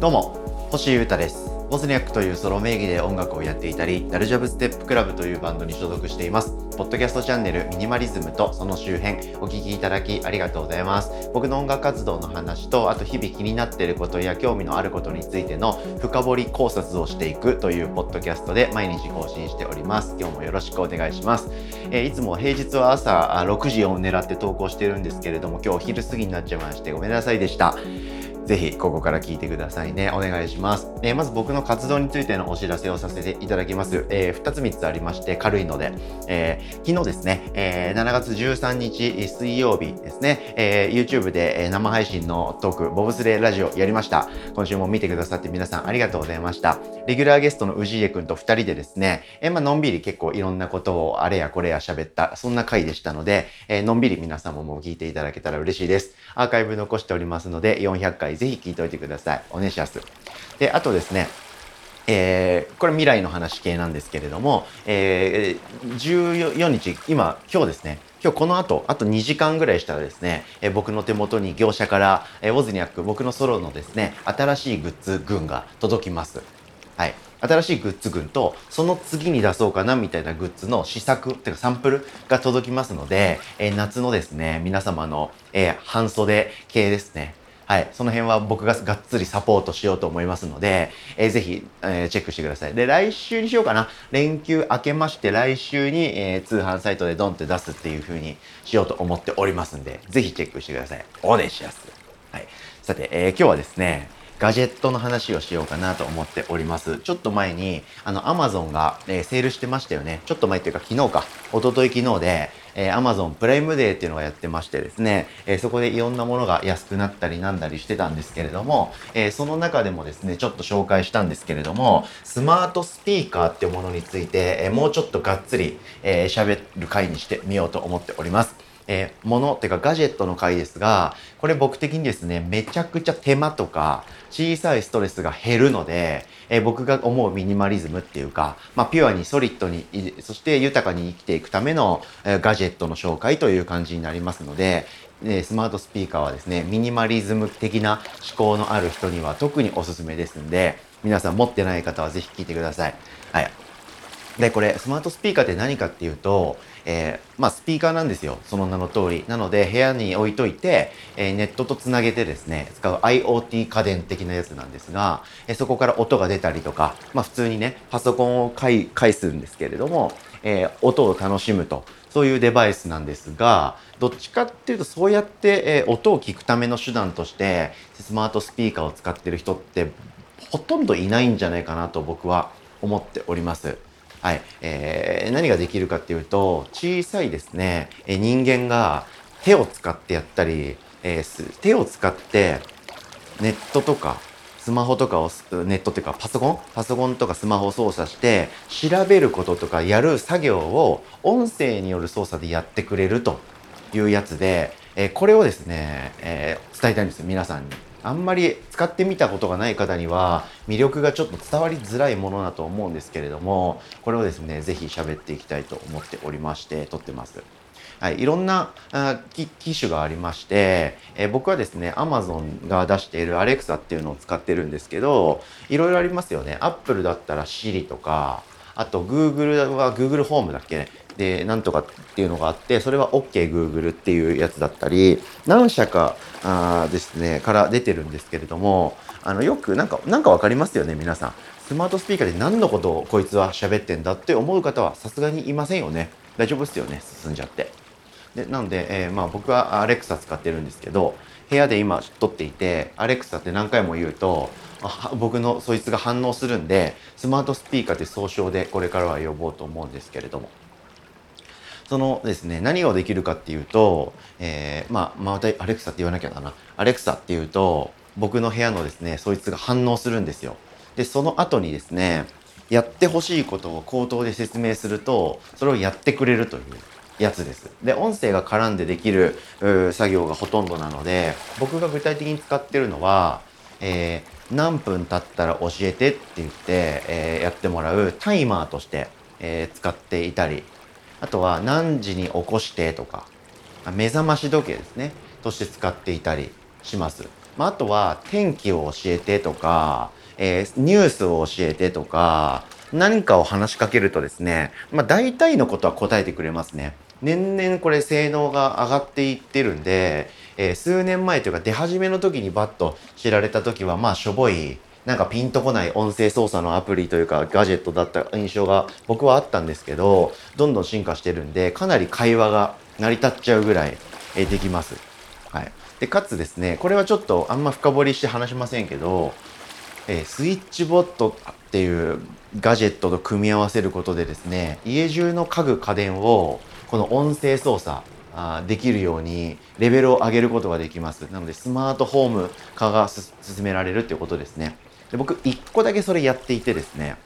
どうも星優太です。ボズニャックというソロ名義で音楽をやっていたりダルジャブステップクラブというバンドに所属しています。ポッドキャストチャンネルミニマリズムとその周辺お聞きいただきありがとうございます。僕の音楽活動の話とあと日々気になっていることや興味のあることについての深掘り考察をしていくというポッドキャストで毎日更新しております。今日もよろしくお願いします、えー、いつも平日は朝6時を狙って投稿してるんですけれども今日お昼過ぎになっちゃいましてごめんなさいでした。ぜひここから聞いてくださいね。お願いします。えー、まず僕の活動についてのお知らせをさせていただきます。えー、2つ3つありまして軽いので、えー、昨日ですね、えー、7月13日水曜日ですね、えー、YouTube で生配信のトーク、ボブスレーラジオやりました。今週も見てくださって皆さんありがとうございました。レギュラーゲストの氏家くんと2人でですね、えー、まあのんびり結構いろんなことをあれやこれや喋った、そんな回でしたので、えー、のんびり皆さんももう聞いていただけたら嬉しいです。アーカイブ残しておりますので、400回ぜひ聞いておいてください。お願いします。で、あとですね、えー、これ未来の話系なんですけれども、えー、14日、今、今日ですね、今日この後、あと2時間ぐらいしたらですね、えー、僕の手元に業者から、えー、ウォズニャック、僕のソロのですね、新しいグッズ群が届きます。はい。新しいグッズ群と、その次に出そうかなみたいなグッズの試作っていうかサンプルが届きますので、えー、夏のですね、皆様の、えー、半袖系ですね、はい、その辺は僕ががっつりサポートしようと思いますので、えー、ぜひ、えー、チェックしてください。で、来週にしようかな。連休明けまして来週に、えー、通販サイトでドンって出すっていう風にしようと思っておりますんで、ぜひチェックしてください。お願いします。はい。さて、えー、今日はですね、ガジェットの話をしようかなと思っております。ちょっと前に、あの、アマゾンが、えー、セールしてましたよね。ちょっと前っていうか昨日か、一昨日昨日で、えー、Amazon プライムデーっていうのがやってましてですね、えー、そこでいろんなものが安くなったりなんだりしてたんですけれども、えー、その中でもですね、ちょっと紹介したんですけれども、スマートスピーカーっていうものについて、え、もうちょっとがっつり喋、えー、る回にしてみようと思っております。えー、ものっていうかガジェットの回ですが、これ僕的にですね、めちゃくちゃ手間とか小さいストレスが減るので、えー、僕が思うミニマリズムっていうか、まあ、ピュアにソリッドに、そして豊かに生きていくための、えー、ガジェットの紹介という感じになりますので、えスマートスピーカーはですね、ミニマリズム的な思考のある人には特におすすめですんで、皆さん持ってない方はぜひ聞いてください。はい。で、これ、スマートスピーカーって何かっていうと、えー、まあ、スピーカーなんですよ。その名の通り。なので、部屋に置いといて、えー、ネットとつなげてですね、使う IoT 家電的なやつなんですが、えー、そこから音が出たりとか、まあ、普通にね、パソコンを介介すんですけれども、え音を楽しむと。そういうデバイスなんですが、どっちかっていうとそうやって、え音を聞くための手段として、スマートスピーカーを使ってる人ってほとんどいないんじゃないかなと僕は思っております。はい。えー、何ができるかっていうと、小さいですね、え、人間が手を使ってやったり、えー、手を使ってネットとかスマホとかを、ネットっていうかパソコン？パソコンとかスマホを操作して調べることとかやる作業を音声による操作でやってくれるというやつで、えー、これをですね、えー、伝えたいんですよ、皆さんに。あんまり使ってみたことがない方には魅力がちょっと伝わりづらいものだと思うんですけれどもこれをですね是非喋っていきたいと思っておりまして撮ってます。はい、いろんな機種がありまして、えー、僕はですね Amazon が出している Alexa っていうのを使ってるんですけどいろいろありますよね Apple だったら Siri とかあと Google は Google ホームだっけ？で、なんとかっていうのがあって、それは OKGoogle っていうやつだったり、何社かあですね、から出てるんですけれども、あの、よくなんか、なんかわかりますよね、皆さん。スマートスピーカーで何のことをこいつは喋ってんだって思う方はさすがにいませんよね。大丈夫ですよね、進んじゃって。でなので、えー、まあ僕は Alexa 使ってるんですけど、部屋で今撮っていて、Alexa って何回も言うと、僕のそいつが反応するんで、スマートスピーカーって総称でこれからは呼ぼうと思うんですけれども。そのですね、何ができるかっていうと、えー、まあ、またアレクサって言わなきゃだな。アレクサっていうと、僕の部屋のですね、そいつが反応するんですよ。で、その後にですね、やってほしいことを口頭で説明すると、それをやってくれるというやつです。で、音声が絡んでできる作業がほとんどなので、僕が具体的に使ってるのは、えー、何分経ったら教えてって言って、えー、やってもらうタイマーとして、えー、使っていたりあとは何時に起こしてとか、目覚まし時計ですね、として使っていたりします。まあ、あとは天気を教えてとか、えー、ニュースを教えてとか、何かを話しかけるとですね、まあ、大体のことは答えてくれますね。年々これ性能が上がっていってるんで、えー、数年前というか出始めの時にバッと知られた時はまあしょぼいなんかピンとこない音声操作のアプリというかガジェットだった印象が僕はあったんですけどどんどん進化してるんでかなり会話が成り立っちゃうぐらい、できます。はい、でかつですねこれはちょっとあんま深掘りして話しませんけど、えー、スイッチボットっていうガジェットと組み合わせることでですね家中の家具家電をこの音声操作あできるようにレベルを上げることができます。なのでスマートホーム化が進められるっていうことですね。で僕1個だけそれやっていてですね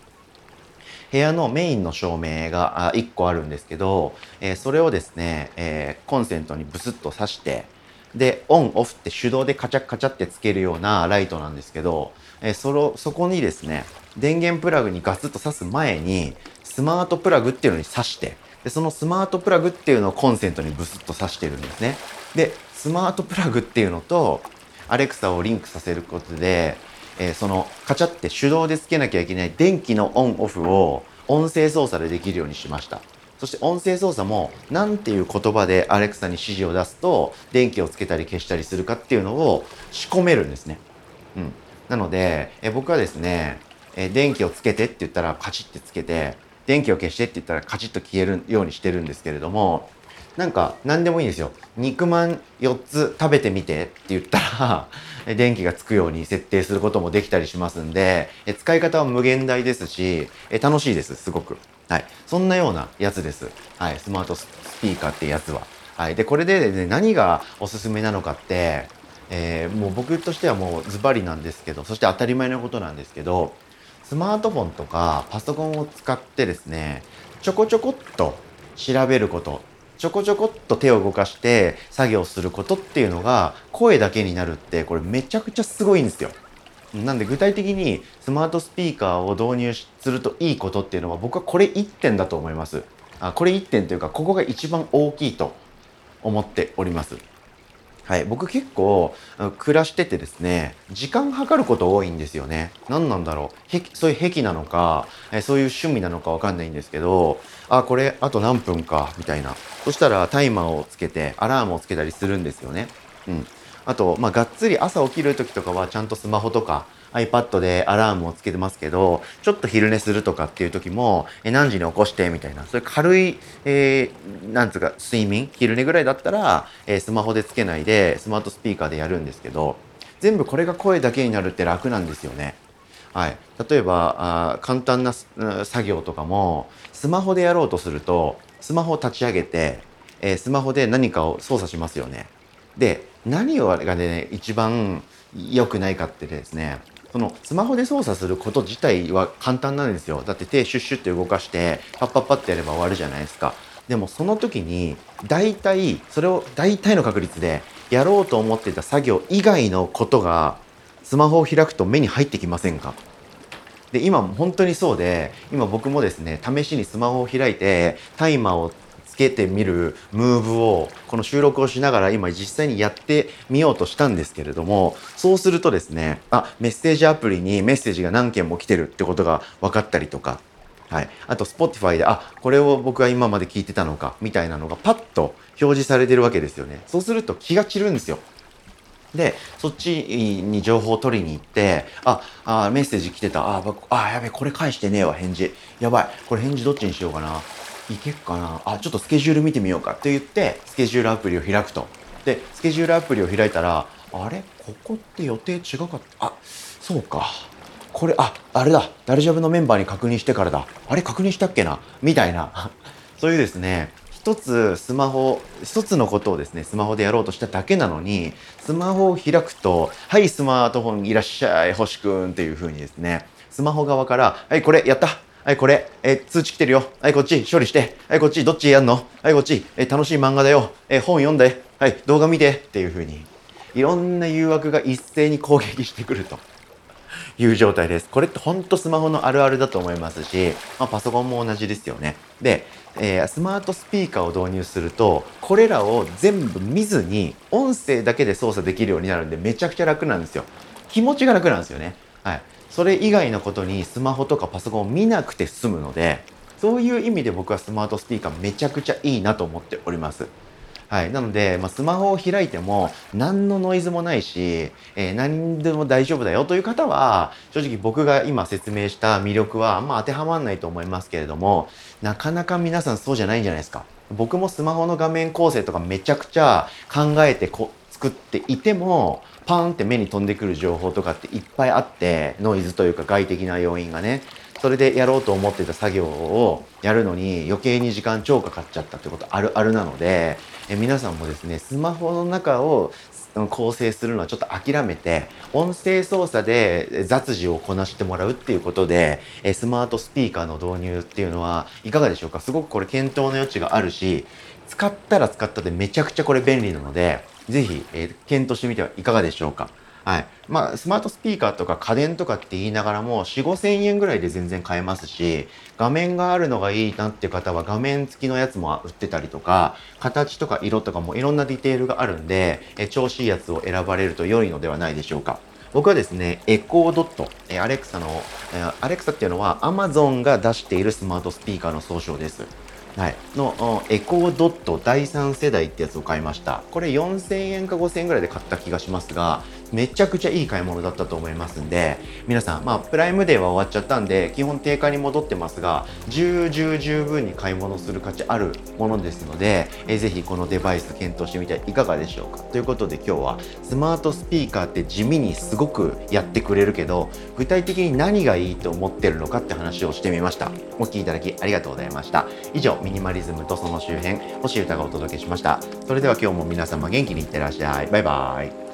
部屋のメインの照明が1個あるんですけど、えー、それをですね、えー、コンセントにブスッと挿してでオンオフって手動でカチャカチャってつけるようなライトなんですけど、えー、そのそこにですね電源プラグにガツッと挿す前にスマートプラグっていうのに挿してでそのスマートプラグっていうのをコンセントにブスッと挿してるんですね。でスマートプラグっていうのとアレクサをリンクさせることで、えー、そのカチャって手動でつけなきゃいけない電気のオンオフを音声操作でできるようにしましたそして音声操作も何ていう言葉でアレクサに指示を出すと電気をつけたり消したりするかっていうのを仕込めるんですね。うん、なのでえ僕はですねえ電気をつけてって言ったらカチッてつけて電気を消してって言ったらカチッと消えるようにしてるんですけれどもなんか何でもいいんですよ。肉まん4つ食べてみてって言ったら 電気がつくように設定することもできたりしますんで使い方は無限大ですし楽しいですすごく。はい。そんなようなやつです。はい。スマートスピーカーってやつは。はい。でこれで、ね、何がおすすめなのかってえー、もう僕としてはもうズバリなんですけどそして当たり前のことなんですけどスマートフォンとかパソコンを使ってですねちょこちょこっと調べることちょこちょこっと手を動かして作業することっていうのが声だけになるってこれめちゃくちゃすごいんですよ。なんで具体的にスマートスピーカーを導入するといいことっていうのは僕はこれ1点だと思います。あこれ1点というかここが一番大きいと思っております。はい、僕結構暮らしててですね時間計ること多いんですよね何なんだろうそういう癖なのかそういう趣味なのかわかんないんですけどあこれあと何分かみたいなそしたらタイマーをつけてアラームをつけたりするんですよね。うん。あと、まあ、がっつり朝起きる時とかはちゃんとスマホとか iPad でアラームをつけてますけど、ちょっと昼寝するとかっていう時も、え何時に起こして？みたいな、そういう軽い、えー、なんつうか、睡眠、昼寝ぐらいだったら、えー、スマホでつけないで、スマートスピーカーでやるんですけど、全部これが声だけになるって楽なんですよね。はい。例えば、あ簡単な作業とかも、スマホでやろうとすると、スマホを立ち上げて、えー、スマホで何かを操作しますよね。で、何をがね、一番良くないかってですね、そのスマホで操作すること自体は簡単なんですよ。だって手シュッシュって動かしてパッパッパってやれば終わるじゃないですか。でもその時に大体それを大体の確率でやろうと思ってた作業以外のことがスマホを開くと目に入ってきませんか？で今も本当にそうで今僕もですね試しにスマホを開いてタイマーをつけてみるムーブをこの収録をしながら今実際にやってみようとしたんですけれどもそうするとですねあメッセージアプリにメッセージが何件も来てるってことが分かったりとかはい、あと Spotify であこれを僕は今まで聞いてたのかみたいなのがパッと表示されてるわけですよね。そうすると気が散るんですよ。でそっちに情報を取りに行ってああメッセージ来てた。ああやべこれ返してねえわ返事。やばい。これ返事どっちにしようかな。いけっかな。あちょっとスケジュール見てみようか。って言ってスケジュールアプリを開くと。でスケジュールアプリを開いたらあれ？ここって予定違かった。あそうか。これああれだ。ダルジャブのメンバーに確認してからだ。あれ？確認したっけな？みたいな。そういうですね。一つスマホ一つのことをですねスマホでやろうとしただけなのにスマホを開くと「はいスマートフォンいらっしゃい星くん」っていう風にですねスマホ側から「はいこれやったはい、これ、え通知来てるよ。はい、こっち、処理して。はい、こっち、どっちやんのはい、こっち、え楽しい漫画だよ。え本読んで。はい、動画見て。っていう風に、いろんな誘惑が一斉に攻撃してくるという状態です。これってほんとスマホのあるあるだと思いますし、まあ、パソコンも同じですよね。で、えー、スマートスピーカーを導入すると、これらを全部見ずに音声だけで操作できるようになるんでめちゃくちゃ楽なんですよ。気持ちが楽なんですよね。はい。それ以外のことにスマホとかパソコンを見なくて済むので、そういう意味で僕はスマートスピーカーめちゃくちゃいいなと思っております。はい。なので、まあ、スマホを開いても何のノイズもないし、えー、何でも大丈夫だよという方は、正直僕が今説明した魅力はあんま当てはまらないと思いますけれども、なかなか皆さんそうじゃないんじゃないですか。僕もスマホの画面構成とかめちゃくちゃ考えてこ作っていても、パーンって目に飛んでくる情報とかっていっぱいあって、ノイズというか外的な要因がね。それでやろうと思ってた作業をやるのに余計に時間超かかっちゃったってことあるあるなので、え皆さんもですね、スマホの中を構成するのはちょっと諦めて、音声操作で雑事をこなしてもらうっていうことで、スマートスピーカーの導入っていうのはいかがでしょうか？すごくこれ検討の余地があるし、使ったら使ったでめちゃくちゃこれ便利なので、ぜひ、えー、検討してみてはいかがでしょうか？はい。まあ、スマートスピーカーとか家電とかって言いながらも、4、5千円ぐらいで全然買えますし、画面があるのがいいなって方は画面付きのやつも売ってたりとか、形とか色とかもいろんなディテールがあるんで、え調子いいやつを選ばれると良いのではないでしょうか。僕はですね、エコードット、えアレクサの、えアレクサっていうのは Amazon が出しているスマートスピーカーの総称です。はい、のエコードット第3世代ってやつを買いました。これ4000円か5000円ぐらいで買った気がしますが、めちゃくちゃいい買い物だったと思いますんで、皆さん、まあ、プライムデーは終わっちゃったんで、基本定価に戻ってますが、重々十分に買い物する価値あるものですので、えー、ぜひこのデバイス検討してみてはいかがでしょうか。ということで今日は、スマートスピーカーって地味にすごくやってくれるけど、具体的に何がいいと思ってるのかって話をしてみました。お聴きいただきありがとうございました。以上、ミニマリズムとその周辺、星歌がお届けしました。それでは今日も皆様元気にいってらっしゃい。バイバイ。